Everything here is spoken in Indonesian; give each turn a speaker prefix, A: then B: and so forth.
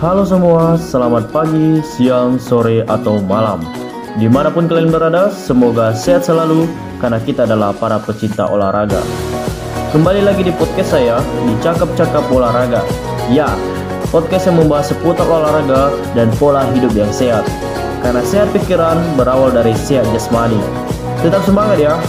A: Halo semua, selamat pagi, siang, sore, atau malam. Di mana pun kalian berada, semoga sehat selalu karena kita adalah para pecinta olahraga. Kembali lagi di podcast saya, di Cakap-Cakap Olahraga. Ya, podcast yang membahas seputar olahraga dan pola hidup yang sehat. Karena sehat pikiran berawal dari sehat jasmani. Tetap semangat ya!